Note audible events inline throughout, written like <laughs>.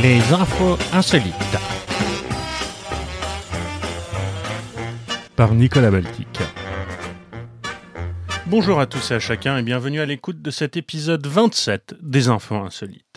Les infos insolites. Par Nicolas Baltic. Bonjour à tous et à chacun et bienvenue à l'écoute de cet épisode 27 des infos insolites.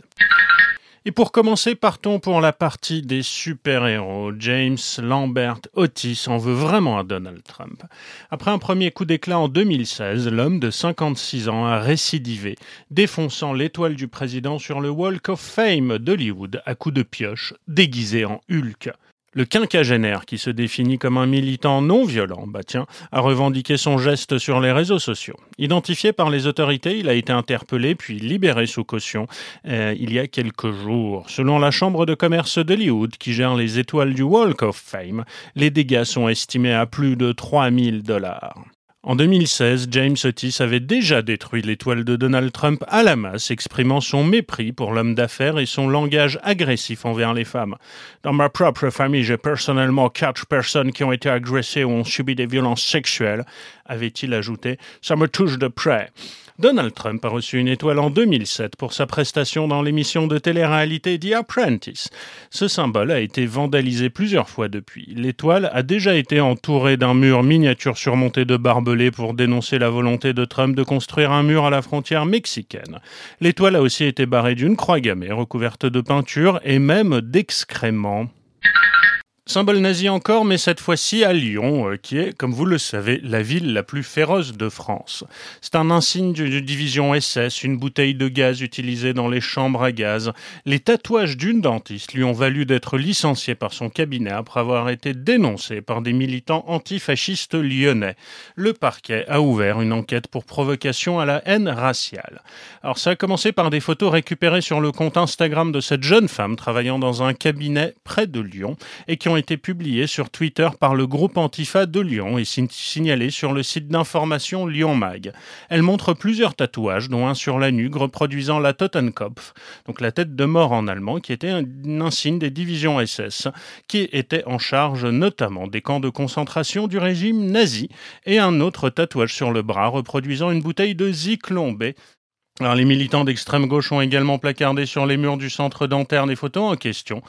Et pour commencer, partons pour la partie des super-héros. James Lambert Otis en veut vraiment à Donald Trump. Après un premier coup d'éclat en 2016, l'homme de 56 ans a récidivé, défonçant l'étoile du président sur le Walk of Fame d'Hollywood à coups de pioche, déguisé en Hulk. Le quinquagénaire, qui se définit comme un militant non violent, bah tiens, a revendiqué son geste sur les réseaux sociaux. Identifié par les autorités, il a été interpellé puis libéré sous caution euh, il y a quelques jours. Selon la Chambre de commerce d'Hollywood, qui gère les étoiles du Walk of Fame, les dégâts sont estimés à plus de 3000 dollars. En 2016, James Otis avait déjà détruit l'étoile de Donald Trump à la masse, exprimant son mépris pour l'homme d'affaires et son langage agressif envers les femmes. Dans ma propre famille, j'ai personnellement quatre personnes qui ont été agressées ou ont subi des violences sexuelles, avait-il ajouté. Ça me touche de près. Donald Trump a reçu une étoile en 2007 pour sa prestation dans l'émission de télé-réalité The Apprentice. Ce symbole a été vandalisé plusieurs fois depuis. L'étoile a déjà été entourée d'un mur miniature surmonté de barbelés pour dénoncer la volonté de Trump de construire un mur à la frontière mexicaine. L'étoile a aussi été barrée d'une croix gammée recouverte de peinture et même d'excréments. Symbole nazi encore, mais cette fois-ci à Lyon, euh, qui est, comme vous le savez, la ville la plus féroce de France. C'est un insigne d'une division SS, une bouteille de gaz utilisée dans les chambres à gaz. Les tatouages d'une dentiste lui ont valu d'être licenciée par son cabinet après avoir été dénoncée par des militants antifascistes lyonnais. Le parquet a ouvert une enquête pour provocation à la haine raciale. Alors ça a commencé par des photos récupérées sur le compte Instagram de cette jeune femme travaillant dans un cabinet près de Lyon et qui ont été publiés sur Twitter par le groupe Antifa de Lyon et signalés sur le site d'information Lyon Mag. Elle montre plusieurs tatouages, dont un sur la nuque reproduisant la Totenkopf, donc la tête de mort en allemand, qui était un, insigne des divisions SS, qui était en charge notamment des camps de concentration du régime nazi, et un autre tatouage sur le bras reproduisant une bouteille de Zyklon B, les militants d'extrême gauche ont également placardé sur les murs du centre dentaire des photos en question.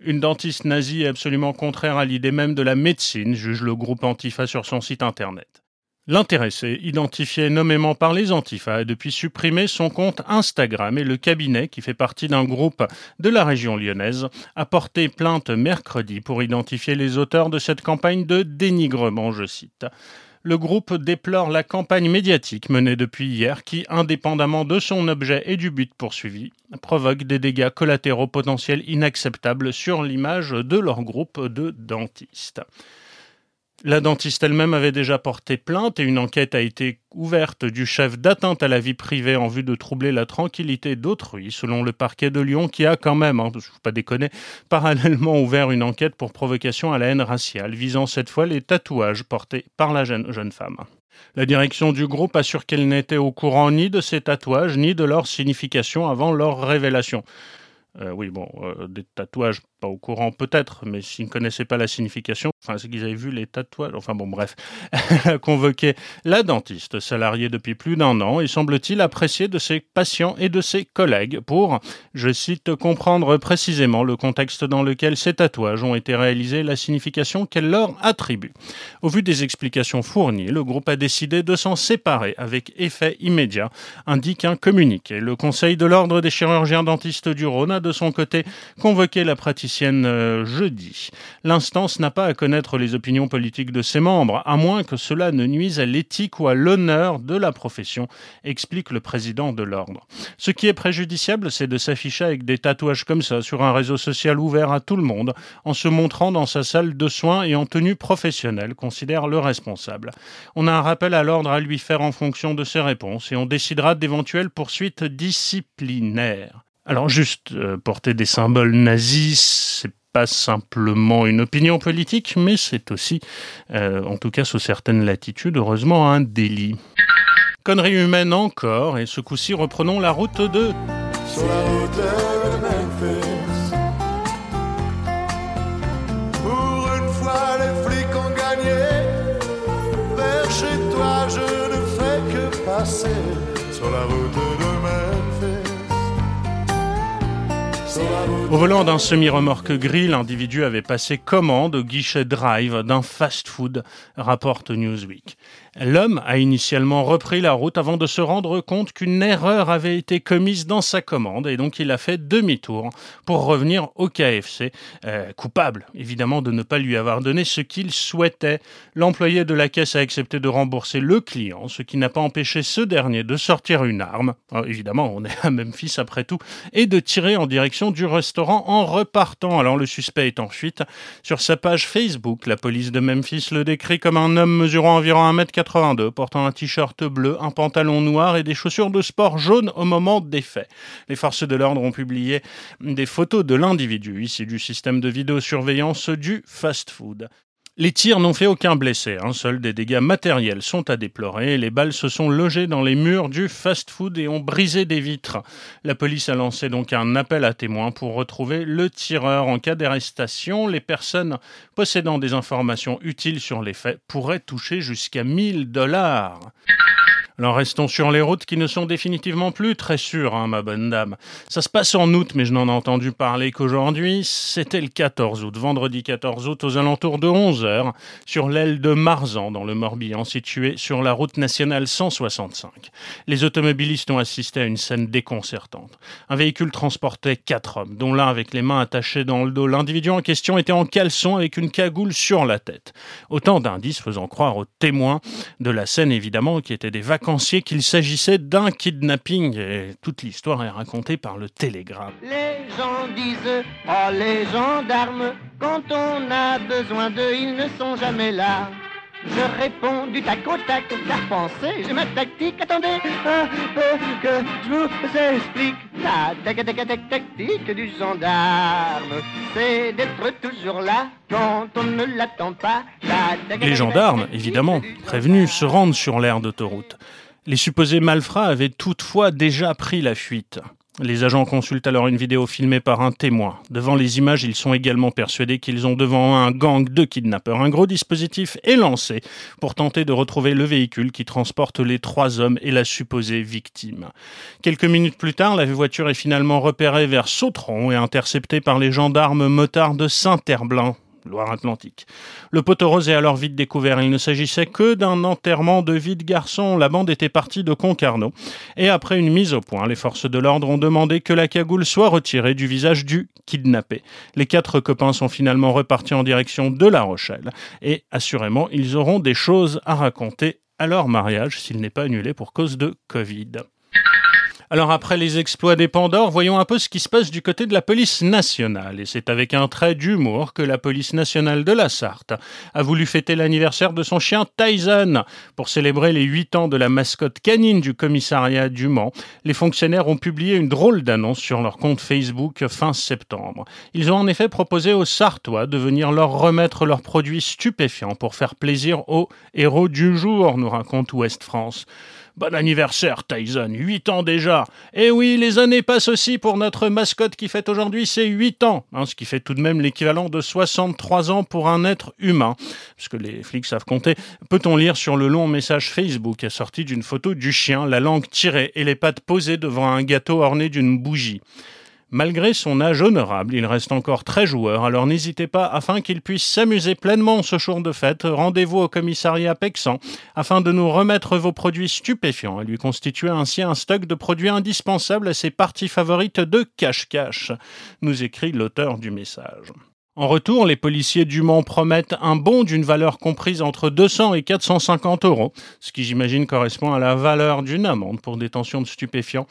Une dentiste nazie est absolument contraire à l'idée même de la médecine, juge le groupe Antifa sur son site internet. L'intéressé, identifié nommément par les Antifa, a depuis supprimé son compte Instagram et le cabinet, qui fait partie d'un groupe de la région lyonnaise, a porté plainte mercredi pour identifier les auteurs de cette campagne de dénigrement, je cite le groupe déplore la campagne médiatique menée depuis hier qui, indépendamment de son objet et du but poursuivi, provoque des dégâts collatéraux potentiels inacceptables sur l'image de leur groupe de dentistes. La dentiste elle-même avait déjà porté plainte et une enquête a été ouverte du chef d'atteinte à la vie privée en vue de troubler la tranquillité d'autrui, selon le parquet de Lyon, qui a quand même, hein, je ne pas déconner, <laughs> parallèlement ouvert une enquête pour provocation à la haine raciale, visant cette fois les tatouages portés par la jeune femme. La direction du groupe assure qu'elle n'était au courant ni de ces tatouages, ni de leur signification avant leur révélation. Euh, oui, bon, euh, des tatouages pas au courant peut-être, mais s'ils ne connaissaient pas la signification, enfin c'est qu'ils avaient vu les tatouages, enfin bon bref, <laughs> convoqué la dentiste, salariée depuis plus d'un an, et semble-t-il appréciée de ses patients et de ses collègues pour, je cite, comprendre précisément le contexte dans lequel ces tatouages ont été réalisés et la signification qu'elle leur attribue. Au vu des explications fournies, le groupe a décidé de s'en séparer avec effet immédiat, indique un communiqué. Le Conseil de l'Ordre des chirurgiens dentistes du Rhône a de son côté convoqué la pratique euh, jeudi. L'instance n'a pas à connaître les opinions politiques de ses membres, à moins que cela ne nuise à l'éthique ou à l'honneur de la profession, explique le président de l'ordre. Ce qui est préjudiciable, c'est de s'afficher avec des tatouages comme ça sur un réseau social ouvert à tout le monde, en se montrant dans sa salle de soins et en tenue professionnelle, considère le responsable. On a un rappel à l'ordre à lui faire en fonction de ses réponses et on décidera d'éventuelles poursuites disciplinaires. Alors juste euh, porter des symboles nazis, c'est pas simplement une opinion politique, mais c'est aussi, euh, en tout cas sous certaines latitudes, heureusement un délit. Connerie humaine encore, et ce coup-ci reprenons la route de... Sur la route de Memphis. Pour une fois les flics ont gagné, vers chez toi je ne fais que passer sur Au volant d'un semi-remorque gris, l'individu avait passé commande au guichet drive d'un fast-food, rapporte Newsweek. L'homme a initialement repris la route avant de se rendre compte qu'une erreur avait été commise dans sa commande et donc il a fait demi-tour pour revenir au KFC, euh, coupable évidemment de ne pas lui avoir donné ce qu'il souhaitait. L'employé de la caisse a accepté de rembourser le client, ce qui n'a pas empêché ce dernier de sortir une arme, évidemment on est <laughs> à Memphis après tout, et de tirer en direction du restaurant en repartant. Alors le suspect est en fuite. Sur sa page Facebook, la police de Memphis le décrit comme un homme mesurant environ 1m80 portant un t-shirt bleu, un pantalon noir et des chaussures de sport jaunes au moment des faits. Les forces de l'ordre ont publié des photos de l'individu issu du système de vidéosurveillance du fast-food. Les tirs n'ont fait aucun blessé, hein. seuls des dégâts matériels sont à déplorer. Les balles se sont logées dans les murs du fast-food et ont brisé des vitres. La police a lancé donc un appel à témoins pour retrouver le tireur. En cas d'arrestation, les personnes possédant des informations utiles sur les faits pourraient toucher jusqu'à 1000 dollars. Alors restons sur les routes qui ne sont définitivement plus très sûres, hein, ma bonne dame. Ça se passe en août, mais je n'en ai entendu parler qu'aujourd'hui. C'était le 14 août, vendredi 14 août, aux alentours de 11h, sur l'aile de Marzan, dans le Morbihan, situé sur la route nationale 165. Les automobilistes ont assisté à une scène déconcertante. Un véhicule transportait quatre hommes, dont l'un avec les mains attachées dans le dos. L'individu en question était en caleçon avec une cagoule sur la tête. Autant d'indices faisant croire aux témoins de la scène, évidemment, qui étaient des vacances qu'il s'agissait d'un kidnapping et toute l'histoire est racontée par le télégramme. Les gens disent Oh les gendarmes, quand on a besoin d'eux, ils ne sont jamais là. Je réponds du tac au tac, car pensez, j'ai ma tactique. Attendez un peu que je vous explique. La tactique du gendarme, c'est d'être toujours là quand on ne l'attend pas. Les gendarmes, évidemment, prévenus, se rendent sur l'aire d'autoroute. Les supposés malfrats avaient toutefois déjà pris la fuite. Les agents consultent alors une vidéo filmée par un témoin. Devant les images, ils sont également persuadés qu'ils ont devant un gang de kidnappeurs. Un gros dispositif est lancé pour tenter de retrouver le véhicule qui transporte les trois hommes et la supposée victime. Quelques minutes plus tard, la voiture est finalement repérée vers Sautron et interceptée par les gendarmes motards de Saint-Herblain, Loire-Atlantique. Le poteau rose est alors vite découvert. Il ne s'agissait que d'un enterrement de vie de garçon. La bande était partie de Concarneau. Et après une mise au point, les forces de l'ordre ont demandé que la cagoule soit retirée du visage du kidnappé. Les quatre copains sont finalement repartis en direction de La Rochelle. Et assurément, ils auront des choses à raconter à leur mariage s'il n'est pas annulé pour cause de Covid. Alors après les exploits des Pandores, voyons un peu ce qui se passe du côté de la police nationale. Et c'est avec un trait d'humour que la police nationale de la Sarthe a voulu fêter l'anniversaire de son chien Tyson. Pour célébrer les 8 ans de la mascotte canine du commissariat du Mans, les fonctionnaires ont publié une drôle d'annonce sur leur compte Facebook fin septembre. Ils ont en effet proposé aux Sartois de venir leur remettre leurs produits stupéfiants pour faire plaisir aux héros du jour, nous raconte Ouest France. Bon anniversaire, Tyson, 8 ans déjà. Et eh oui, les années passent aussi pour notre mascotte qui fête aujourd'hui ses 8 ans, hein, ce qui fait tout de même l'équivalent de 63 ans pour un être humain. Parce que les flics savent compter. Peut-on lire sur le long message Facebook assorti d'une photo du chien, la langue tirée et les pattes posées devant un gâteau orné d'une bougie? Malgré son âge honorable, il reste encore très joueur, alors n'hésitez pas, afin qu'il puisse s'amuser pleinement ce jour de fête, rendez-vous au commissariat Pexan, afin de nous remettre vos produits stupéfiants et lui constituer ainsi un stock de produits indispensables à ses parties favorites de cache-cache, nous écrit l'auteur du message. En retour, les policiers du Mans promettent un bon d'une valeur comprise entre 200 et 450 euros, ce qui j'imagine correspond à la valeur d'une amende pour détention de stupéfiants.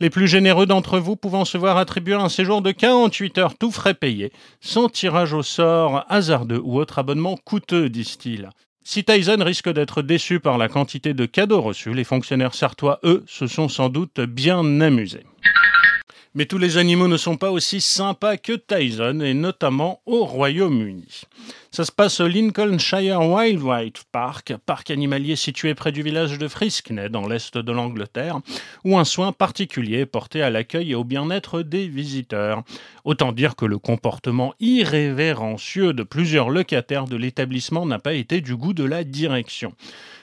Les plus généreux d'entre vous pouvant se voir attribuer un séjour de 48 heures tout frais payé, sans tirage au sort hasardeux ou autre abonnement coûteux, disent-ils. Si Tyson risque d'être déçu par la quantité de cadeaux reçus, les fonctionnaires sartois, eux, se sont sans doute bien amusés. Mais tous les animaux ne sont pas aussi sympas que Tyson, et notamment au Royaume-Uni. Ça se passe au Lincolnshire Wildlife Park, parc animalier situé près du village de Friskney, dans l'est de l'Angleterre, où un soin particulier est porté à l'accueil et au bien-être des visiteurs. Autant dire que le comportement irrévérencieux de plusieurs locataires de l'établissement n'a pas été du goût de la direction.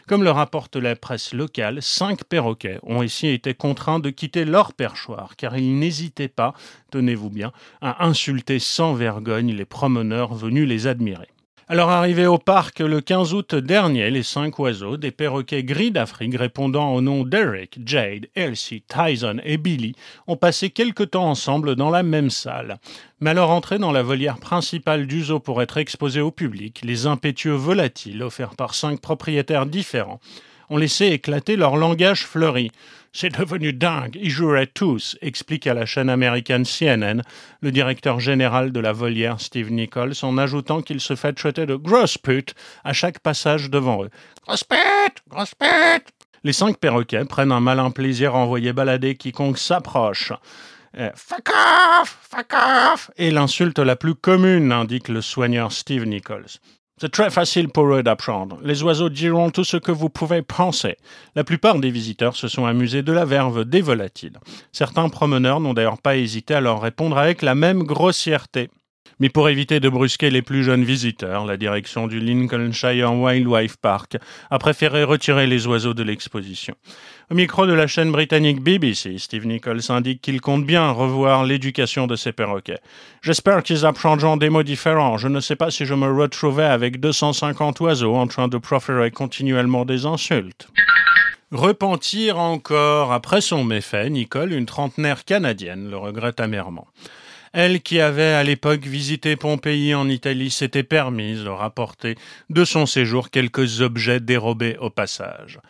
Comme le rapporte la presse locale, cinq perroquets ont ici été contraints de quitter leur perchoir car ils n'hésitaient pas, tenez-vous bien, à insulter sans vergogne les promeneurs venus les admirer. Alors arrivés au parc le 15 août dernier, les cinq oiseaux, des perroquets gris d'Afrique répondant au nom d'Eric, Jade, Elsie, Tyson et Billy, ont passé quelque temps ensemble dans la même salle. Mais à leur entrée dans la volière principale du zoo pour être exposés au public, les impétueux volatiles, offerts par cinq propriétaires différents, ont laissé éclater leur langage fleuri. C'est devenu dingue, ils joueraient tous, explique à la chaîne américaine CNN le directeur général de la volière Steve Nichols en ajoutant qu'il se fait traiter de grosse pute à chaque passage devant eux. Grosse pute Grosse pute Les cinq perroquets prennent un malin plaisir à envoyer balader quiconque s'approche. Euh, fuck off Fuck off Et l'insulte la plus commune, indique le soigneur Steve Nichols. C'est très facile pour eux d'apprendre. Les oiseaux diront tout ce que vous pouvez penser. La plupart des visiteurs se sont amusés de la verve des volatiles. Certains promeneurs n'ont d'ailleurs pas hésité à leur répondre avec la même grossièreté. Mais pour éviter de brusquer les plus jeunes visiteurs, la direction du Lincolnshire Wildlife Park a préféré retirer les oiseaux de l'exposition. Au micro de la chaîne britannique BBC, Steve Nichols indique qu'il compte bien revoir l'éducation de ses perroquets. J'espère qu'ils apprendront des mots différents. Je ne sais pas si je me retrouvais avec 250 oiseaux en train de proférer continuellement des insultes. Repentir encore. Après son méfait, Nicole, une trentenaire canadienne, le regrette amèrement. Elle qui avait à l'époque visité Pompéi en Italie s'était permise de rapporter de son séjour quelques objets dérobés au passage.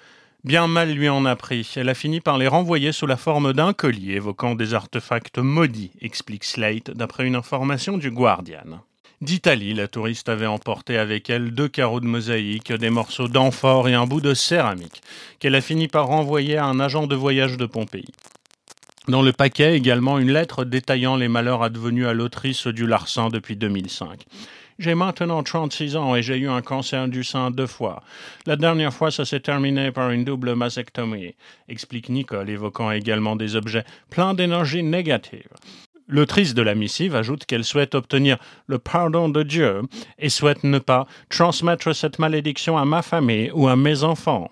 Bien mal lui en a pris. Elle a fini par les renvoyer sous la forme d'un collier évoquant des artefacts maudits, explique Slate d'après une information du Guardian. D'Italie, la touriste avait emporté avec elle deux carreaux de mosaïque, des morceaux d'amphore et un bout de céramique, qu'elle a fini par renvoyer à un agent de voyage de Pompéi. Dans le paquet, également une lettre détaillant les malheurs advenus à l'autrice du larcin depuis 2005. J'ai maintenant 36 ans et j'ai eu un cancer du sein deux fois. La dernière fois, ça s'est terminé par une double mastectomie, explique Nicole, évoquant également des objets pleins d'énergie négative. L'autrice de la missive ajoute qu'elle souhaite obtenir le pardon de Dieu et souhaite ne pas transmettre cette malédiction à ma famille ou à mes enfants.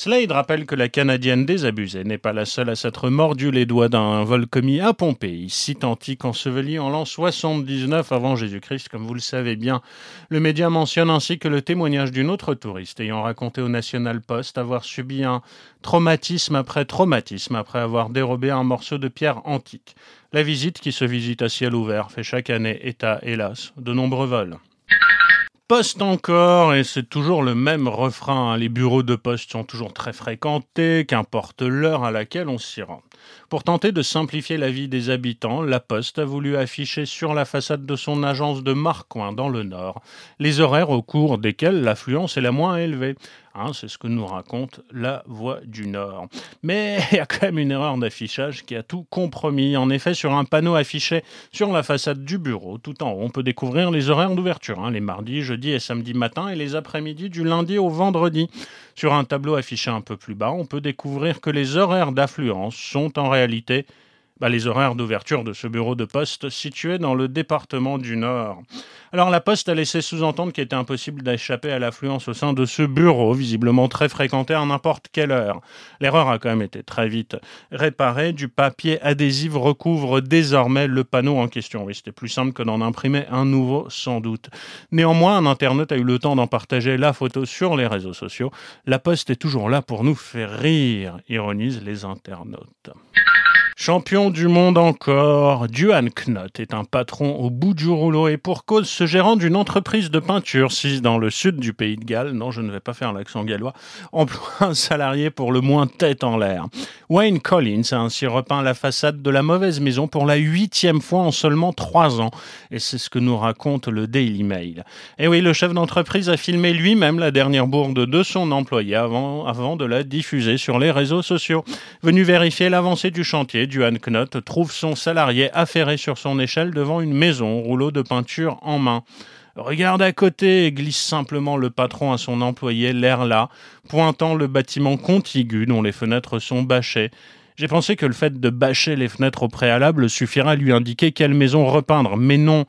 Slade rappelle que la Canadienne désabusée n'est pas la seule à s'être mordu les doigts d'un vol commis à Pompéi, site antique enseveli en l'an 79 avant Jésus-Christ, comme vous le savez bien. Le média mentionne ainsi que le témoignage d'une autre touriste ayant raconté au National Post avoir subi un traumatisme après traumatisme après avoir dérobé un morceau de pierre antique. La visite qui se visite à ciel ouvert fait chaque année état, hélas, de nombreux vols. Poste encore, et c'est toujours le même refrain, hein. les bureaux de poste sont toujours très fréquentés, qu'importe l'heure à laquelle on s'y rend. Pour tenter de simplifier la vie des habitants, la Poste a voulu afficher sur la façade de son agence de Marcoing dans le Nord les horaires au cours desquels l'affluence est la moins élevée. Hein, c'est ce que nous raconte la Voix du Nord. Mais <laughs> il y a quand même une erreur d'affichage qui a tout compromis. En effet, sur un panneau affiché sur la façade du bureau, tout en haut, on peut découvrir les horaires d'ouverture, hein, les mardis, jeudis et samedis matin et les après-midi du lundi au vendredi. Sur un tableau affiché un peu plus bas, on peut découvrir que les horaires d'affluence sont en réalité bah, les horaires d'ouverture de ce bureau de poste situé dans le département du Nord. Alors la Poste a laissé sous-entendre qu'il était impossible d'échapper à l'affluence au sein de ce bureau, visiblement très fréquenté à n'importe quelle heure. L'erreur a quand même été très vite réparée. Du papier adhésif recouvre désormais le panneau en question. Oui, c'était plus simple que d'en imprimer un nouveau, sans doute. Néanmoins, un internaute a eu le temps d'en partager la photo sur les réseaux sociaux. La Poste est toujours là pour nous faire rire, ironisent les internautes. Champion du monde encore, Duan Knott est un patron au bout du rouleau et pour cause, ce gérant d'une entreprise de peinture si dans le sud du pays de Galles, non je ne vais pas faire l'accent gallois, emploie un salarié pour le moins tête en l'air. Wayne Collins a ainsi repeint la façade de la mauvaise maison pour la huitième fois en seulement trois ans et c'est ce que nous raconte le Daily Mail. Et oui, le chef d'entreprise a filmé lui-même la dernière bourde de son employé avant, avant de la diffuser sur les réseaux sociaux. Venu vérifier l'avancée du chantier, Duane Knott trouve son salarié affairé sur son échelle devant une maison, rouleau de peinture en main. Regarde à côté, glisse simplement le patron à son employé, l'air là, pointant le bâtiment contigu dont les fenêtres sont bâchées. J'ai pensé que le fait de bâcher les fenêtres au préalable suffira à lui indiquer quelle maison repeindre, mais non.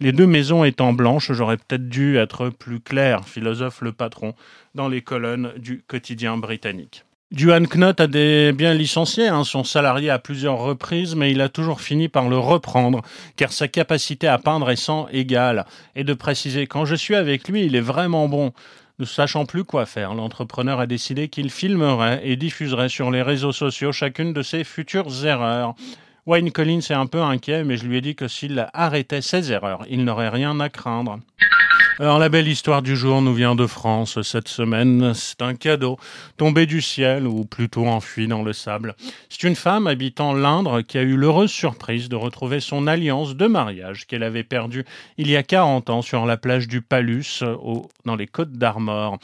Les deux maisons étant blanches, j'aurais peut-être dû être plus clair, philosophe le patron, dans les colonnes du quotidien britannique. Duane Knott a des bien licencié hein, son salarié à plusieurs reprises, mais il a toujours fini par le reprendre, car sa capacité à peindre est sans égale. Et de préciser, quand je suis avec lui, il est vraiment bon. Ne sachant plus quoi faire, l'entrepreneur a décidé qu'il filmerait et diffuserait sur les réseaux sociaux chacune de ses futures erreurs. Wayne Collins est un peu inquiet, mais je lui ai dit que s'il arrêtait ses erreurs, il n'aurait rien à craindre. Alors la belle histoire du jour nous vient de France cette semaine. C'est un cadeau tombé du ciel ou plutôt enfui dans le sable. C'est une femme habitant l'Indre qui a eu l'heureuse surprise de retrouver son alliance de mariage qu'elle avait perdue il y a 40 ans sur la plage du Palus dans les Côtes d'Armor.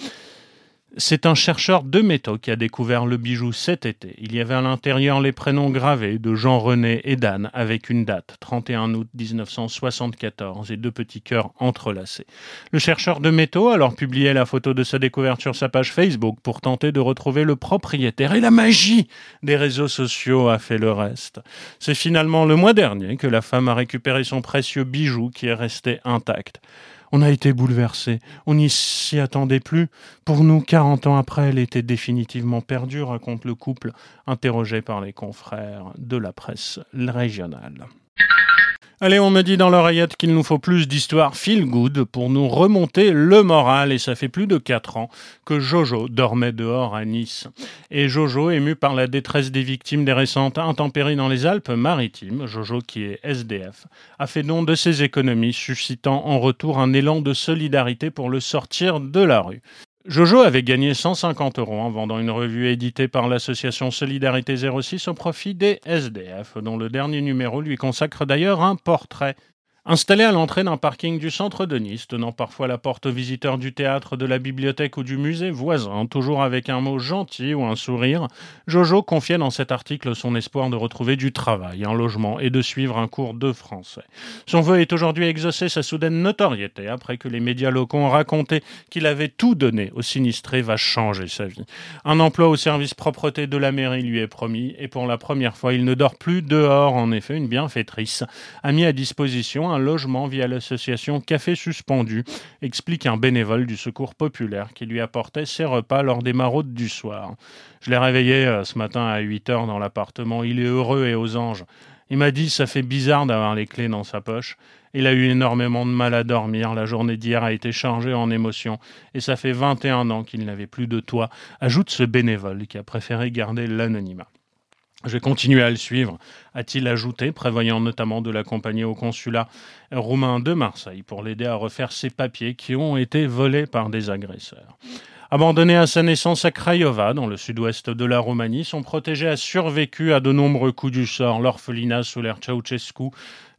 C'est un chercheur de métaux qui a découvert le bijou cet été. Il y avait à l'intérieur les prénoms gravés de Jean-René et d'Anne avec une date, 31 août 1974, et deux petits cœurs entrelacés. Le chercheur de métaux a alors publié la photo de sa découverte sur sa page Facebook pour tenter de retrouver le propriétaire. Et la magie des réseaux sociaux a fait le reste. C'est finalement le mois dernier que la femme a récupéré son précieux bijou qui est resté intact. On a été bouleversés. On n'y s'y attendait plus. Pour nous, 40 ans après, elle était définitivement perdue, raconte le couple, interrogé par les confrères de la presse régionale. Allez, on me dit dans l'oreillette qu'il nous faut plus d'histoires feel good pour nous remonter le moral et ça fait plus de quatre ans que Jojo dormait dehors à Nice. Et Jojo, ému par la détresse des victimes des récentes intempéries dans les Alpes-Maritimes, Jojo qui est SDF, a fait don de ses économies, suscitant en retour un élan de solidarité pour le sortir de la rue. Jojo avait gagné 150 euros en vendant une revue éditée par l'association Solidarité 06 au profit des SDF, dont le dernier numéro lui consacre d'ailleurs un portrait Installé à l'entrée d'un parking du centre de Nice, tenant parfois la porte aux visiteurs du théâtre, de la bibliothèque ou du musée voisin, toujours avec un mot gentil ou un sourire, Jojo confiait dans cet article son espoir de retrouver du travail, un logement et de suivre un cours de français. Son vœu est aujourd'hui exaucé sa soudaine notoriété après que les médias locaux ont raconté qu'il avait tout donné au sinistré va changer sa vie. Un emploi au service propreté de la mairie lui est promis et pour la première fois il ne dort plus dehors. En effet, une bienfaitrice a mis à disposition logement via l'association Café Suspendu, explique un bénévole du Secours populaire qui lui apportait ses repas lors des maraudes du soir. Je l'ai réveillé euh, ce matin à 8 heures dans l'appartement. Il est heureux et aux anges. Il m'a dit ça fait bizarre d'avoir les clés dans sa poche. Il a eu énormément de mal à dormir. La journée d'hier a été chargée en émotions. Et ça fait 21 ans qu'il n'avait plus de toit, ajoute ce bénévole qui a préféré garder l'anonymat. Je vais continuer à le suivre, a-t-il ajouté, prévoyant notamment de l'accompagner au consulat roumain de Marseille pour l'aider à refaire ses papiers qui ont été volés par des agresseurs. Abandonné à sa naissance à Craiova, dans le sud-ouest de la Roumanie, son protégé a survécu à de nombreux coups du sort, l'orphelinat sous l'ère Ceausescu,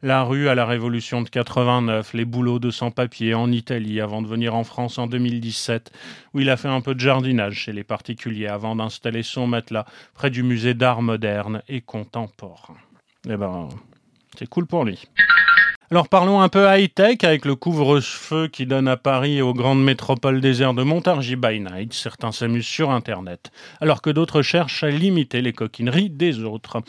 la rue à la Révolution de 89, les boulots de sans-papiers en Italie avant de venir en France en 2017, où il a fait un peu de jardinage chez les particuliers avant d'installer son matelas près du musée d'art moderne et contemporain. Eh ben, c'est cool pour lui. Alors parlons un peu high-tech avec le couvre-feu qui donne à Paris et aux grandes métropoles désertes de Montargis by Night. Certains s'amusent sur Internet, alors que d'autres cherchent à limiter les coquineries des autres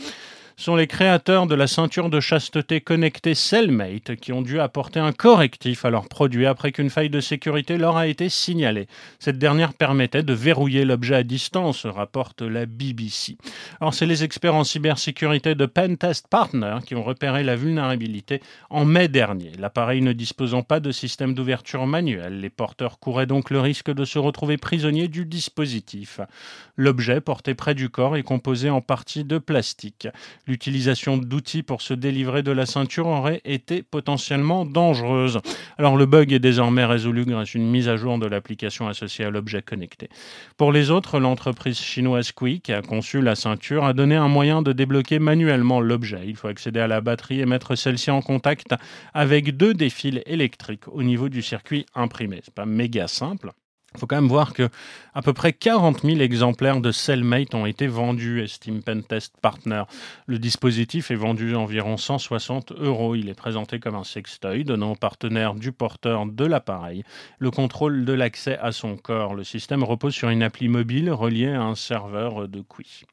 sont les créateurs de la ceinture de chasteté connectée Cellmate qui ont dû apporter un correctif à leur produit après qu'une faille de sécurité leur a été signalée. Cette dernière permettait de verrouiller l'objet à distance, rapporte la BBC. Alors c'est les experts en cybersécurité de Pentest Partner qui ont repéré la vulnérabilité en mai dernier. L'appareil ne disposant pas de système d'ouverture manuel, les porteurs couraient donc le risque de se retrouver prisonniers du dispositif. L'objet porté près du corps est composé en partie de plastique. L'utilisation d'outils pour se délivrer de la ceinture aurait été potentiellement dangereuse. Alors le bug est désormais résolu grâce à une mise à jour de l'application associée à l'objet connecté. Pour les autres, l'entreprise chinoise Qi, qui a conçu la ceinture, a donné un moyen de débloquer manuellement l'objet. Il faut accéder à la batterie et mettre celle-ci en contact avec deux des fils électriques au niveau du circuit imprimé. C'est pas méga simple. Il faut quand même voir que à peu près 40 000 exemplaires de Cellmate ont été vendus, estime Pentest Partner. Le dispositif est vendu à environ 160 euros. Il est présenté comme un sextoy, donnant au partenaire du porteur de l'appareil le contrôle de l'accès à son corps. Le système repose sur une appli mobile reliée à un serveur de QI.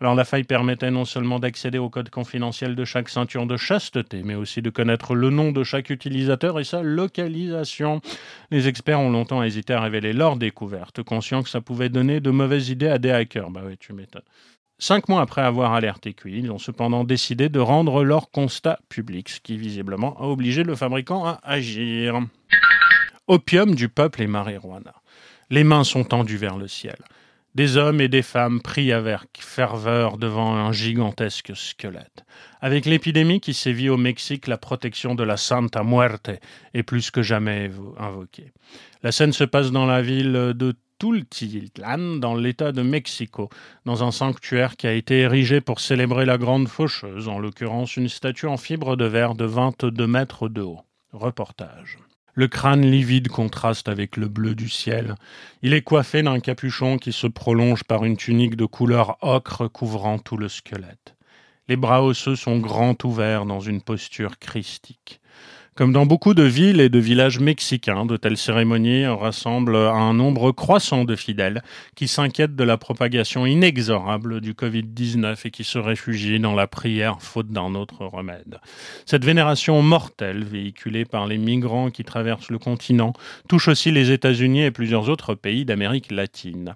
Alors la faille permettait non seulement d'accéder au code confidentiel de chaque ceinture de chasteté, mais aussi de connaître le nom de chaque utilisateur et sa localisation. Les experts ont longtemps hésité à révéler leur découverte, conscients que ça pouvait donner de mauvaises idées à des hackers. Bah oui, tu m'étonnes. Cinq mois après avoir alerté QI, ils ont cependant décidé de rendre leur constat public, ce qui visiblement a obligé le fabricant à agir. Opium du peuple et marijuana. Les mains sont tendues vers le ciel. Des hommes et des femmes prient avec ferveur devant un gigantesque squelette. Avec l'épidémie qui sévit au Mexique, la protection de la Santa Muerte est plus que jamais invoquée. La scène se passe dans la ville de Tultitlan, dans l'État de Mexico, dans un sanctuaire qui a été érigé pour célébrer la Grande Faucheuse, en l'occurrence une statue en fibre de verre de 22 mètres de haut. Reportage. Le crâne livide contraste avec le bleu du ciel. Il est coiffé d'un capuchon qui se prolonge par une tunique de couleur ocre couvrant tout le squelette. Les bras osseux sont grands ouverts dans une posture christique. Comme dans beaucoup de villes et de villages mexicains, de telles cérémonies rassemblent un nombre croissant de fidèles qui s'inquiètent de la propagation inexorable du Covid-19 et qui se réfugient dans la prière faute d'un autre remède. Cette vénération mortelle véhiculée par les migrants qui traversent le continent touche aussi les États-Unis et plusieurs autres pays d'Amérique latine.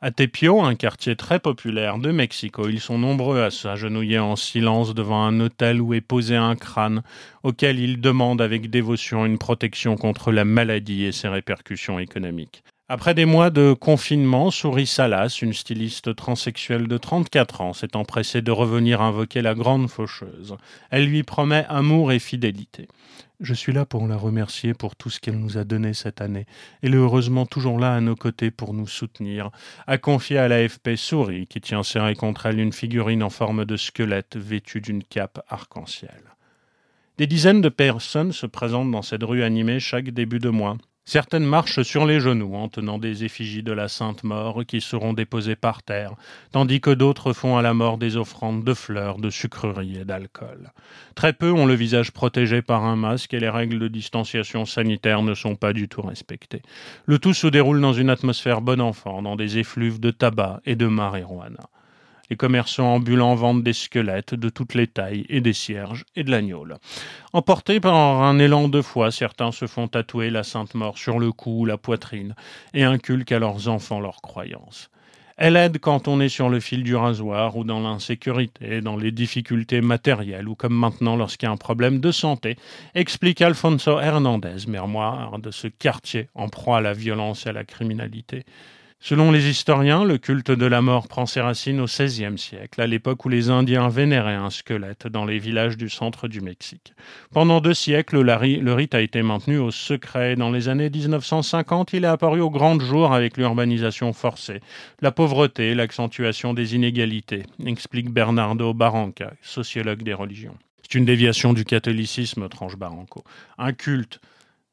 À Tepio, un quartier très populaire de Mexico, ils sont nombreux à s'agenouiller en silence devant un hôtel où est posé un crâne auquel ils demandent avec dévotion une protection contre la maladie et ses répercussions économiques. Après des mois de confinement, Souris Salas, une styliste transsexuelle de 34 ans, s'est empressée de revenir invoquer la grande faucheuse. Elle lui promet amour et fidélité. Je suis là pour la remercier pour tout ce qu'elle nous a donné cette année. Elle est heureusement toujours là à nos côtés pour nous soutenir, a confié à l'AFP Souris, qui tient serré contre elle une figurine en forme de squelette vêtue d'une cape arc-en-ciel. Des dizaines de personnes se présentent dans cette rue animée chaque début de mois. Certaines marchent sur les genoux en tenant des effigies de la Sainte Mort qui seront déposées par terre, tandis que d'autres font à la mort des offrandes de fleurs, de sucreries et d'alcool. Très peu ont le visage protégé par un masque et les règles de distanciation sanitaire ne sont pas du tout respectées. Le tout se déroule dans une atmosphère bon enfant, dans des effluves de tabac et de marijuana. Les commerçants ambulants vendent des squelettes de toutes les tailles et des cierges et de l'agneau. Emportés par un élan de foi, certains se font tatouer la Sainte Mort sur le cou ou la poitrine et inculquent à leurs enfants leurs croyances. Elle aide quand on est sur le fil du rasoir ou dans l'insécurité, dans les difficultés matérielles ou comme maintenant lorsqu'il y a un problème de santé, explique Alfonso Hernandez, mémoire de ce quartier en proie à la violence et à la criminalité. Selon les historiens, le culte de la mort prend ses racines au XVIe siècle, à l'époque où les Indiens vénéraient un squelette dans les villages du centre du Mexique. Pendant deux siècles, le rite a été maintenu au secret. Dans les années 1950, il est apparu au grand jour avec l'urbanisation forcée, la pauvreté, l'accentuation des inégalités, explique Bernardo Barranca, sociologue des religions. C'est une déviation du catholicisme, tranche Barranco. Un culte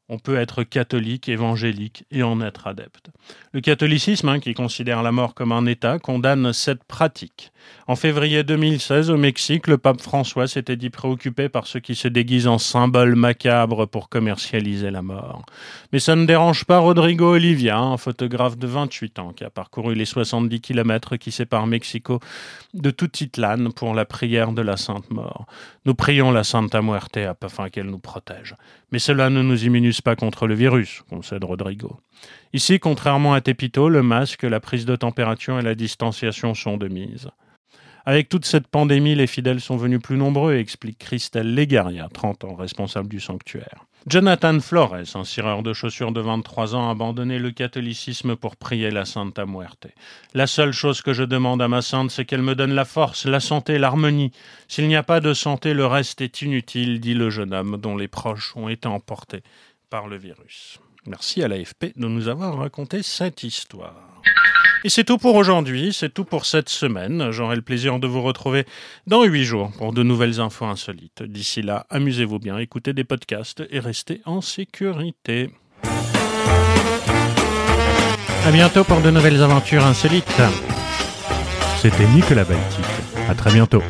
on peut être catholique, évangélique et en être adepte. Le catholicisme, hein, qui considère la mort comme un État, condamne cette pratique. En février 2016, au Mexique, le pape François s'était dit préoccupé par ceux qui se déguisent en symboles macabres pour commercialiser la mort. Mais ça ne dérange pas Rodrigo Olivia, un photographe de 28 ans qui a parcouru les 70 kilomètres qui séparent Mexico de Tutitlán pour la prière de la Sainte Mort. Nous prions la Santa Muerte afin qu'elle nous protège. Mais cela ne nous immunise pas contre le virus, concède Rodrigo. Ici, contrairement à Tepito, le masque, la prise de température et la distanciation sont de mise. Avec toute cette pandémie, les fidèles sont venus plus nombreux, explique Christelle Legaria, 30 ans, responsable du sanctuaire. Jonathan Flores, un cireur de chaussures de 23 ans, a abandonné le catholicisme pour prier la Santa Muerte. La seule chose que je demande à ma sainte, c'est qu'elle me donne la force, la santé, l'harmonie. S'il n'y a pas de santé, le reste est inutile, dit le jeune homme dont les proches ont été emportés par le virus. Merci à l'AFP de nous avoir raconté cette histoire. Et c'est tout pour aujourd'hui, c'est tout pour cette semaine. J'aurai le plaisir de vous retrouver dans huit jours pour de nouvelles infos insolites. D'ici là, amusez-vous bien, écoutez des podcasts et restez en sécurité. À bientôt pour de nouvelles aventures insolites. C'était Nicolas Baltic. À très bientôt.